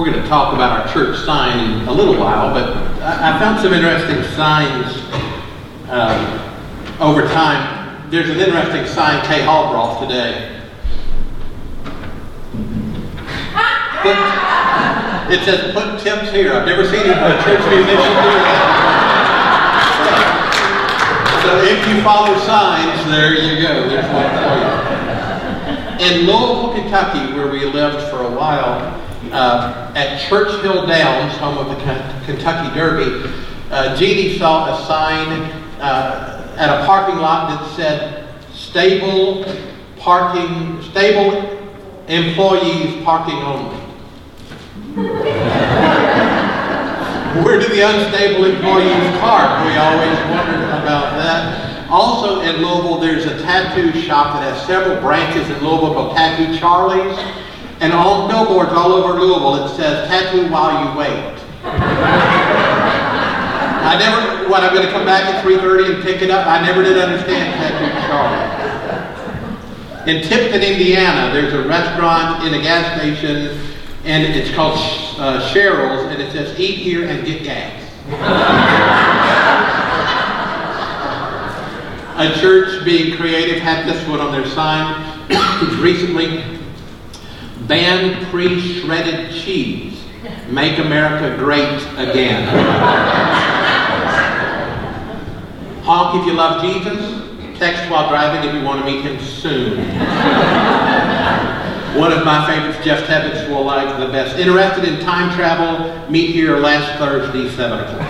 we're going to talk about our church sign in a little while, but I, found some interesting signs uh, over time. There's an interesting sign Kay Hall brought today. It says put tips here. I've never seen a church musician do that. So if you follow signs, there you go. There's one for you. In Louisville, Kentucky, where we lived for a while, uh, at Churchill Downs, home of the Kentucky Derby, uh, Jeannie saw a sign uh, at a parking lot that said stable parking, stable employees parking only. Where do the unstable employees park? We always wondered about that. Also in Louisville, there's a tattoo shop that has several branches in Louisville called Tattoo Charlie's. And on billboards all over Louisville, it says, tattoo while you wait. I never, what, I'm going to come back at 3.30 and pick it up? I never did understand Tattoo Charlie. In Tipton, Indiana, there's a restaurant in a gas station, and it's called uh, Cheryl's, and it says, eat here and get gas. a church being creative had this one on their sign recently ban pre-shredded cheese. Make America great again. Honk if you love Jesus. Text while driving if you want to meet him soon. One of my favorites, Jeff Tebbets will like the best. Interested in time travel? Meet here last Thursday, 7 o'clock.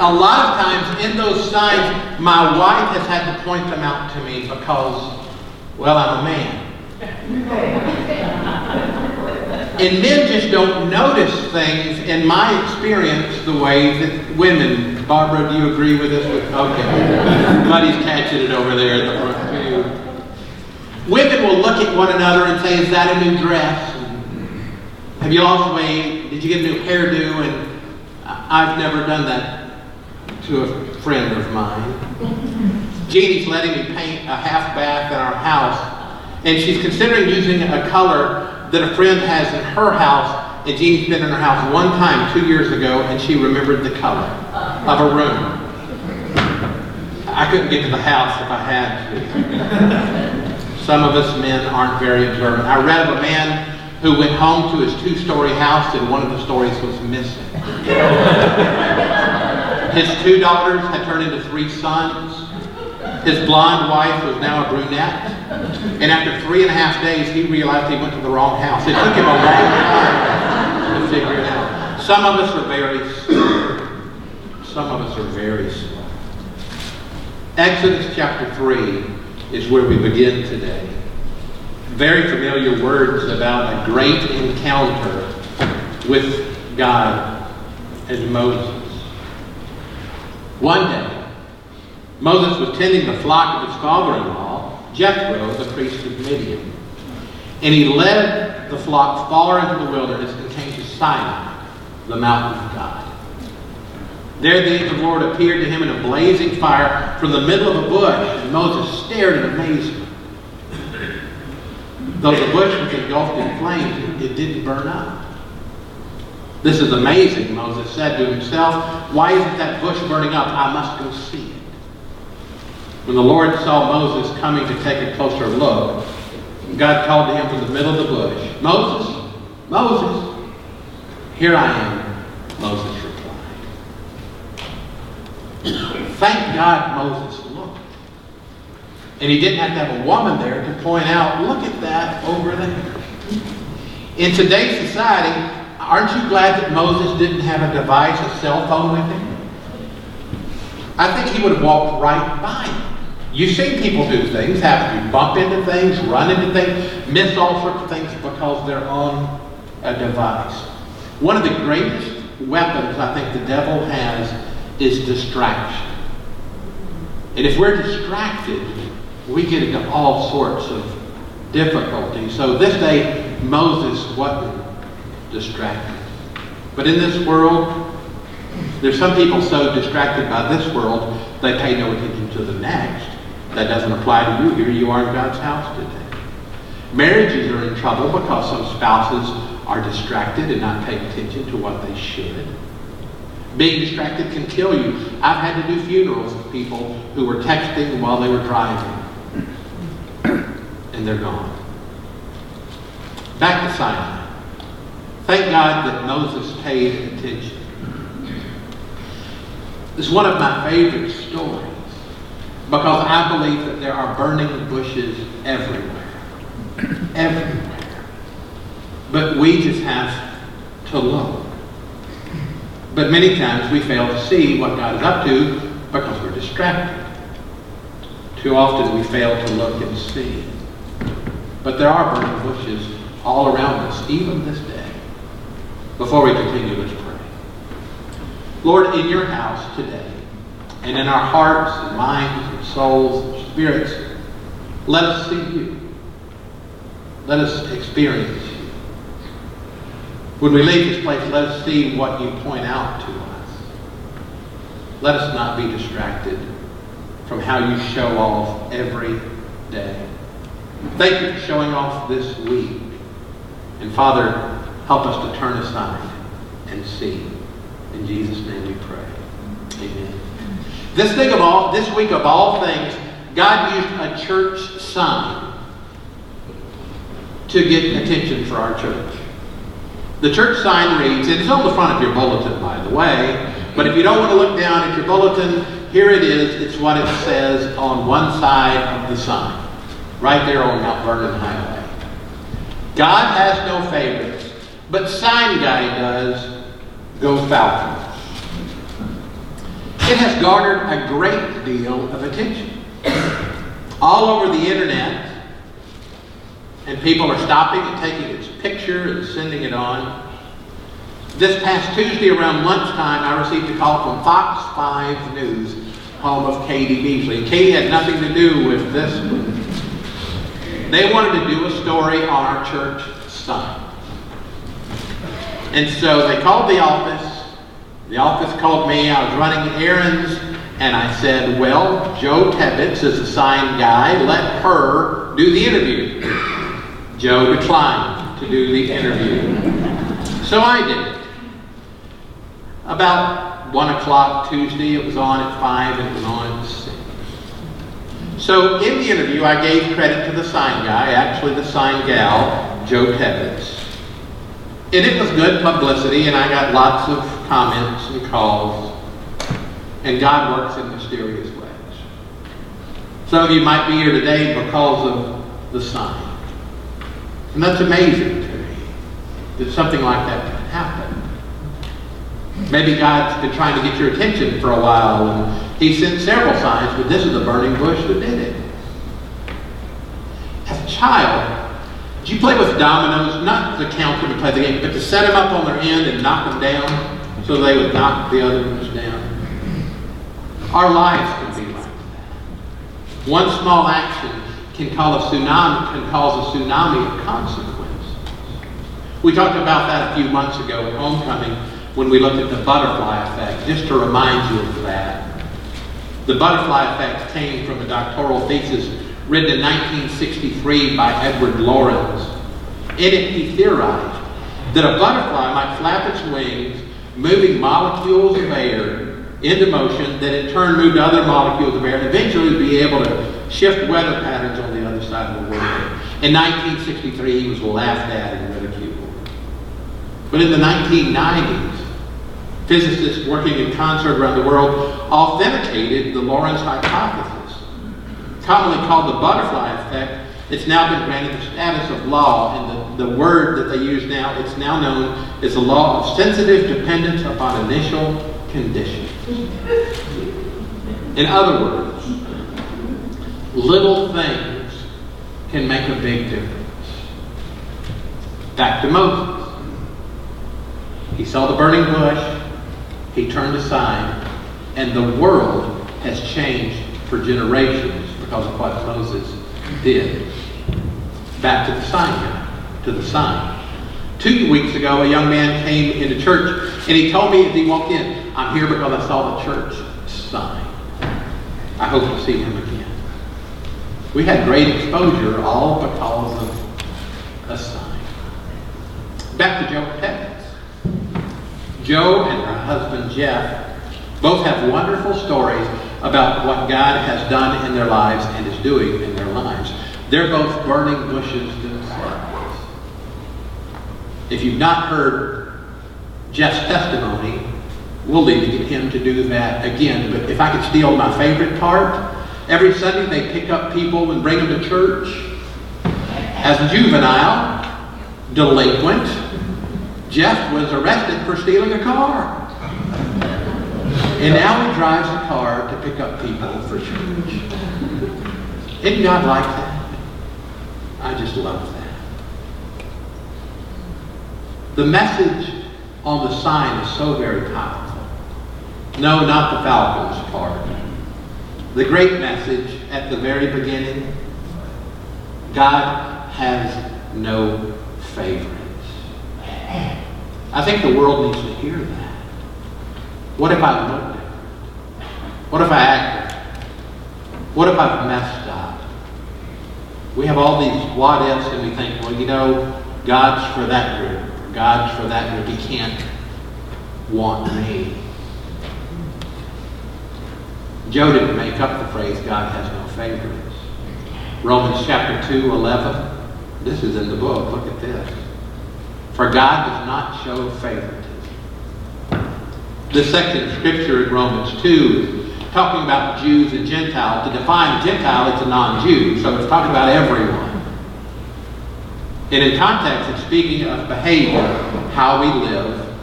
a lot of times in those signs, my wife has had to point them out to me because, well, I'm a man. And men just don't notice things, in my experience, the way that women. Barbara, do you agree with this? Okay. Buddy's catching it over there at the front. Women will look at one another and say, is that a new dress? Have you lost weight? Did you get a new hairdo? And I've never done that to a friend of mine. Jeannie's letting me paint a half bath in our house and she's considering using a color that a friend has in her house. And Jeannie's been in her house one time two years ago, and she remembered the color of a room. I couldn't get to the house if I had to. Some of us men aren't very observant. I read of a man who went home to his two-story house, and one of the stories was missing. his two daughters had turned into three sons. His blonde wife was now a brunette. And after three and a half days, he realized he went to the wrong house. It took him a long time to figure it out. Some of us are very slow. Some of us are very slow. Exodus chapter 3 is where we begin today. Very familiar words about a great encounter with God and Moses. One day, Moses was tending the flock of his father-in-law, Jethro, the priest of Midian. And he led the flock far into the wilderness and came to Sinai, the mountain of God. There the the Lord appeared to him in a blazing fire from the middle of a bush, and Moses stared in amazement. Though the bush was engulfed in flames, it didn't burn up. This is amazing, Moses said to himself. Why isn't that bush burning up? I must go see. When the Lord saw Moses coming to take a closer look, God called to him from the middle of the bush, Moses, Moses, here I am, Moses replied. Thank God Moses looked. And he didn't have to have a woman there to point out, look at that over there. In today's society, aren't you glad that Moses didn't have a device, a cell phone with him? I think he would have walked right by. You've seen people do things, have to bump into things, run into things, miss all sorts of things because they're on a device. One of the greatest weapons I think the devil has is distraction. And if we're distracted, we get into all sorts of difficulties. So this day, Moses wasn't distracted. But in this world, there's some people so distracted by this world, they pay no attention to the next. That doesn't apply to you. Here you are in God's house today. Marriages are in trouble because some spouses are distracted and not paying attention to what they should. Being distracted can kill you. I've had to do funerals of people who were texting while they were driving. And they're gone. Back to Sinai. Thank God that Moses paid attention. It's one of my favorite stories because I believe that there are burning bushes everywhere. everywhere. But we just have to look. But many times we fail to see what God is up to because we're distracted. Too often we fail to look and see. But there are burning bushes all around us, even this day. Before we continue, let's pray. Lord, in your house today, and in our hearts and minds souls spirits, let us see you. Let us experience you. When we leave this place, let us see what you point out to us. Let us not be distracted from how you show off every day. Thank you for showing off this week. And Father, help us to turn aside and see. In Jesus' name we pray. Amen. This of all, this week of all things, God used a church sign to get attention for our church. The church sign reads, and it's on the front of your bulletin, by the way, but if you don't want to look down at your bulletin, here it is. It's what it says on one side of the sign, right there on Mount Vernon Highway. God has no favorites, but Sign Guy does. Go Falcons. It has garnered a great deal of attention. All over the internet, and people are stopping and taking its picture and sending it on. This past Tuesday around lunchtime, I received a call from Fox 5 News, home of Katie Beasley. Katie had nothing to do with this. They wanted to do a story on our church sign. And so they called the office. The office called me. I was running errands. And I said, well, Joe Tebbets is a sign guy. Let her do the interview. Joe declined to do the interview. So I did. it. About 1 o'clock Tuesday, it was on at 5 and it was on at 6. So in the interview, I gave credit to the sign guy, actually the sign gal, Joe Tebbets. And it was good publicity, and I got lots of comments and calls. And God works in mysterious ways. Some of you might be here today because of the sign. And that's amazing to me that something like that can happen. Maybe God's been trying to get your attention for a while, and He sent several signs, but this is the burning bush that did it. As a child, you play with dominoes? Not to count them and play the game, but to set them up on their end and knock them down so they would knock the other ones down. Our lives can be like that. One small action can cause a tsunami, can cause a tsunami of consequences. We talked about that a few months ago at homecoming when we looked at the butterfly effect, just to remind you of that. The butterfly effect came from a doctoral thesis written in 1963 by Edward Lorenz. In it, he theorized that a butterfly might flap its wings, moving molecules of air into motion that in turn moved other molecules of air and eventually be able to shift weather patterns on the other side of the world. In 1963, he was laughed at and ridiculed. But in the 1990s, physicists working in concert around the world authenticated the Lorenz hypothesis. Commonly called the butterfly effect, it's now been granted the status of law, and the, the word that they use now, it's now known as the law of sensitive dependence upon initial conditions. In other words, little things can make a big difference. Back to Moses. He saw the burning bush, he turned aside, and the world has changed for generations because of what Moses did. Back to the sign guy, to the sign. Two weeks ago, a young man came into church and he told me as he walked in, I'm here because I saw the church sign. I hope to see him again. We had great exposure all because of a sign. Back to Joe Tebbets. Joe and her husband Jeff both have wonderful stories about what God has done in their lives and is doing in their lives. They're both burning bushes themselves. If you've not heard Jeff's testimony, we'll leave to get him to do that again. But if I could steal my favorite part, every Sunday they pick up people and bring them to church as a juvenile, delinquent. Jeff was arrested for stealing a car. And now he drives a car to pick up people for church. Isn't God like that? I just love that. The message on the sign is so very powerful. No, not the Falcons part. The great message at the very beginning God has no favorites. I think the world needs to hear that. What if I? What if I act different? What if I've messed up? We have all these what ifs and we think, well, you know, God's for that group. God's for that group. He can't want me. Joe didn't make up the phrase, God has no favorites. Romans chapter 2, 11. This is in the book. Look at this. For God does not show favoritism. This section of scripture in Romans 2 is talking about Jews and Gentiles. To define Gentile, it's a non-Jew, so it's talking about everyone. And in context, it's speaking of behavior, how we live.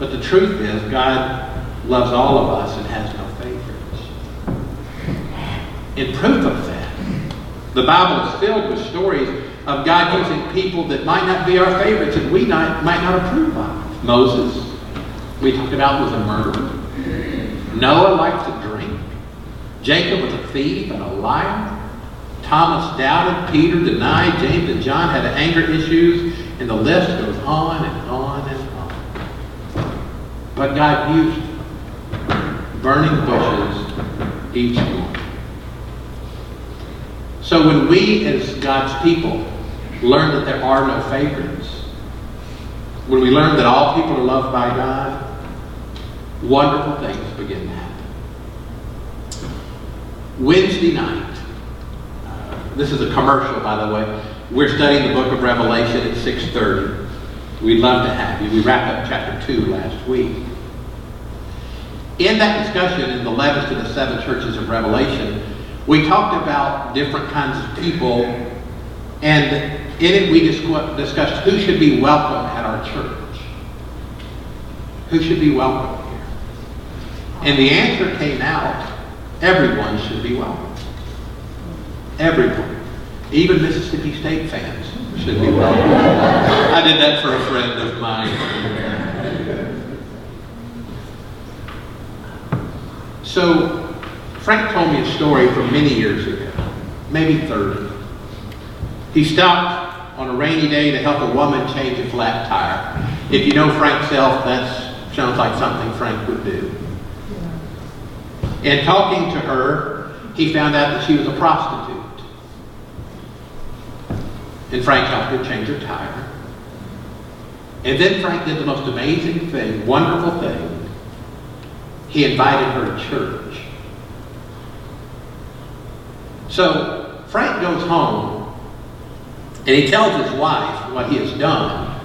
But the truth is, God loves all of us and has no favorites. In proof of that, the Bible is filled with stories of God using people that might not be our favorites and we not, might not approve of. Moses, we talked about, was a murderer. Noah liked to drink. Jacob was a thief and a liar. Thomas doubted. Peter denied. James and John had anger issues. And the list goes on and on and on. But God used burning bushes each morning. So when we, as God's people, learn that there are no favorites, when we learn that all people are loved by God, wonderful things begin to happen. Wednesday night, uh, this is a commercial, by the way. We're studying the book of Revelation at 6.30. We'd love to have you. We wrapped up chapter 2 last week. In that discussion in the letters to the seven churches of Revelation, we talked about different kinds of people, and in it we discussed who should be welcome at our church. Who should be welcome? And the answer came out everyone should be welcome. Everyone. Even Mississippi State fans should be welcome. I did that for a friend of mine. So, Frank told me a story from many years ago, maybe 30. He stopped on a rainy day to help a woman change a flat tire. If you know Frank Self, that sounds like something Frank would do. And talking to her, he found out that she was a prostitute. And Frank helped her change her tire. And then Frank did the most amazing thing, wonderful thing. He invited her to church. So Frank goes home and he tells his wife what he has done.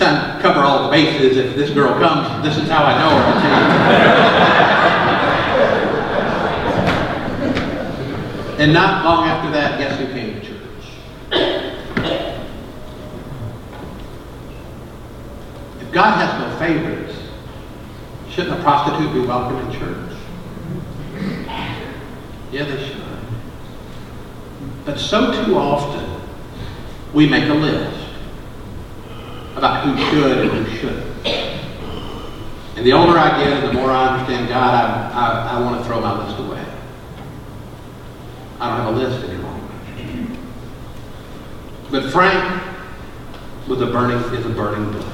To cover all the bases, if this girl comes, this is how I know her. and not long after that, guess who came to church? If God has no favorites, shouldn't a prostitute be welcome in church? Yeah, they should. But so too often, we make a list about who should and who shouldn't. And the older I get and the more I understand God, I, I, I want to throw my list away. I don't have a list anymore. But Frank was a burning, is a burning bush.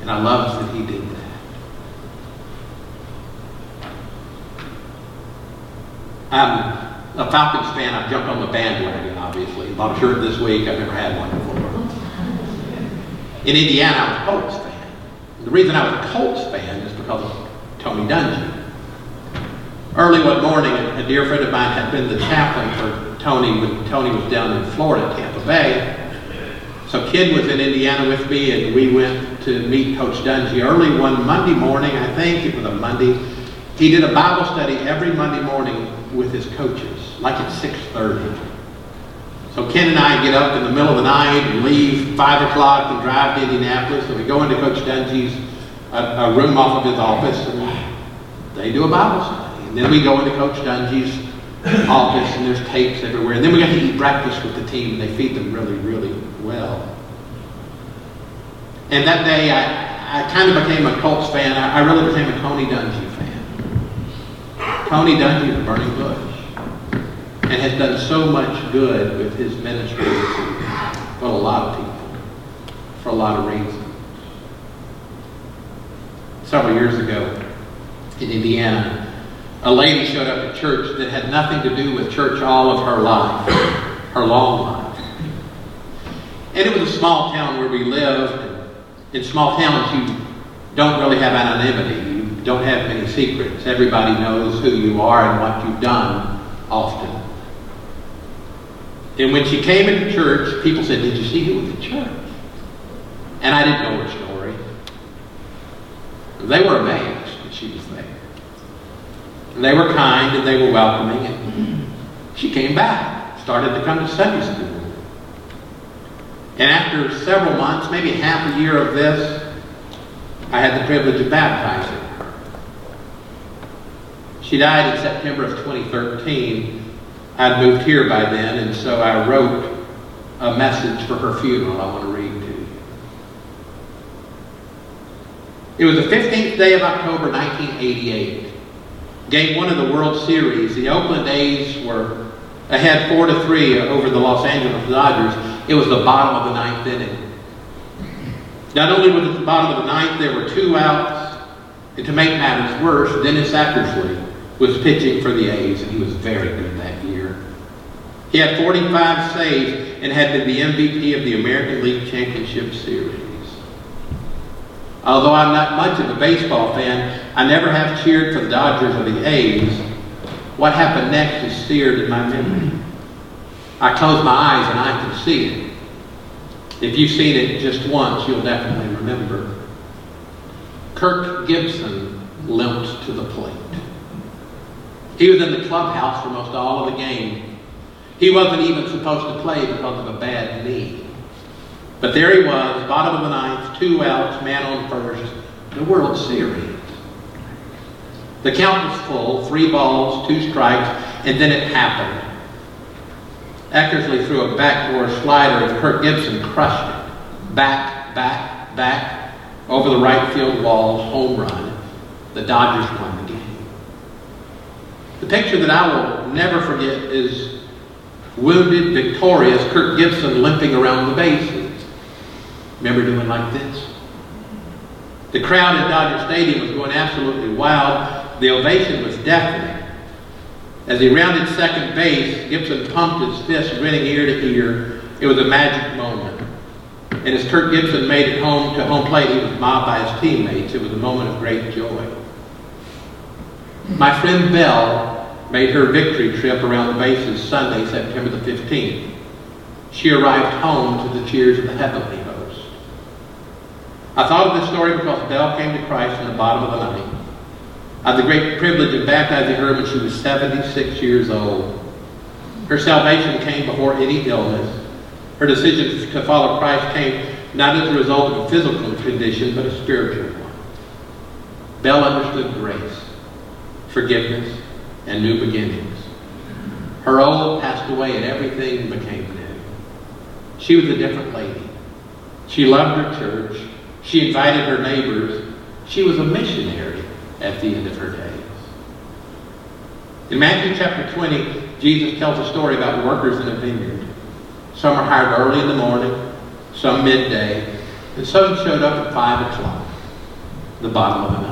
And I love that he did that. I'm a Falcons fan. I've jumped on the bandwagon, obviously. Bought a shirt this week. I've never had one. In Indiana, I was a Colts fan. The reason I was a Colts fan is because of Tony Dungy. Early one morning, a dear friend of mine had been the chaplain for Tony when Tony was down in Florida, Tampa Bay. So Ken was in Indiana with me, and we went to meet Coach Dungy early one Monday morning. I think it was a Monday. He did a Bible study every Monday morning with his coaches, like at 6:30. So Ken and I get up in the middle of the night and leave 5 o'clock and drive to Indianapolis. And we go into Coach Dungy's a, uh, a uh, room off of his office, and they do a Bible study. And then we go into Coach Dungy's office, and there's tapes everywhere. And then we got to eat breakfast with the team, and they feed them really, really well. And that day, I, I kind of became a Colts fan. I, I really became a Tony Dungy fan. Tony Dungy is a burning bush and has done so much good with his ministry for a lot of people for a lot of reasons. Several years ago in Indiana, a lady showed up at church that had nothing to do with church all of her life, her long life. And it was a small town where we lived. In small towns, you don't really have anonymity. You don't have many secrets. Everybody knows who you are and what you've done often. And when she came into church, people said, Did you see who was at church? And I didn't know her story. They were amazed that she was there. And they were kind and they were welcoming. And she came back, started to come to Sunday school. And after several months, maybe half a year of this, I had the privilege of baptizing her. She died in September of 2013. I'd moved here by then, and so I wrote a message for her funeral I want to read to you. It was the 15th day of October 1988. Game one of the World Series. The Oakland A's were ahead 4 to 3 over the Los Angeles Dodgers. It was the bottom of the ninth inning. Not only was it the bottom of the ninth, there were two outs. And to make matters worse, Dennis Eckersley was pitching for the A's, and he was very good that. He had 45 saves and had been the MVP of the American League Championship Series. Although I'm not much of a baseball fan, I never have cheered for the Dodgers or the A's. What happened next is seared in my memory. I close my eyes and I can see it. If you've seen it just once, you'll definitely remember. Kirk Gibson limped to the plate. He was in the clubhouse for most all of the game. He wasn't even supposed to play because of a bad knee. But there he was, bottom of the ninth, two outs, man on first, the World Series. The count was full, three balls, two strikes, and then it happened. Eckersley threw a backdoor slider and Kirk Gibson crushed it. Back, back, back, over the right field walls, home run. The Dodgers won the game. The picture that I will never forget is wounded, victorious Kirk Gibson limping around the bases. Remember doing like this? The crowd at Dodger Stadium was going absolutely wild. The ovation was deafening. As he rounded second base, Gibson pumped his fist, grinning ear to ear. It was a magic moment. And as Kirk Gibson made it home to home plate, he was mobbed by his teammates. It was a moment of great joy. My friend Belle made her victory trip around the bases Sunday, September the 15th. She arrived home to the cheers of the heavenly host. I thought of this story because Belle came to Christ in the bottom of the night. I had the great privilege of baptizing her when she was 76 years old. Her salvation came before any illness. Her decision to follow Christ came not as a result of a physical condition, but a spiritual one. Belle understood grace, forgiveness, and new beginnings. Her old passed away and everything became new. She was a different lady. She loved her church. She invited her neighbors. She was a missionary at the end of her days. In Matthew chapter 20, Jesus tells a story about workers in a vineyard. Some are hired early in the morning, some midday, and some showed up at 5 o'clock, the bottom of the night.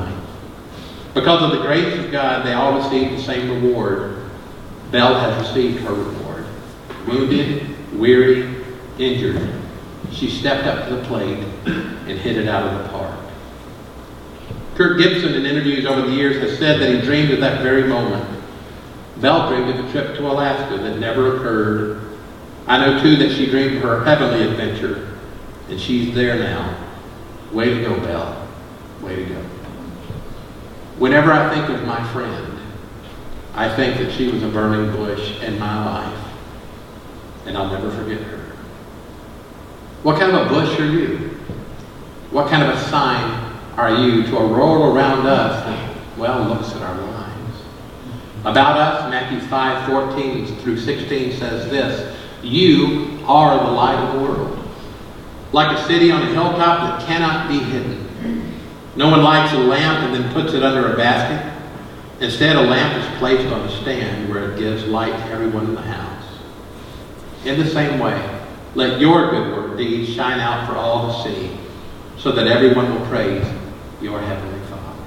Because of the grace of God, they all received the same reward. Belle has received her reward. Wounded, weary, injured, She stepped up to the plate and hit it out of the park. Kirk Gibson, in interviews over the years, has said that he dreamed of that very moment. Belle dreamed of a trip to Alaska that never occurred. I know, too, that she dreamed of her heavenly adventure, and she's there now. Way to go, Belle. Way to go. Whenever I think of my friend, I think that she was a burning bush in my life, and I'll never forget her. What kind of a bush are you? What kind of a sign are you to a world around us that, well, looks at our lives? About us, Matthew 5, 14 through 16 says this, You are the light of the world. Like a city on a hilltop that cannot be hidden. No one lights a lamp and then puts it under a basket. Instead, a lamp is placed on a stand where it gives light to everyone in the house. In the same way, let your good work deeds shine out for all to see, so that everyone will praise your heavenly Father.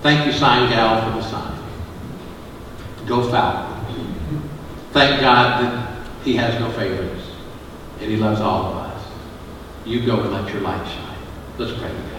Thank you, sign gal, for the sign. Go Falcons. Thank God that He has no favorites, and He loves all of us. You go and let your light shine. Let's pray together.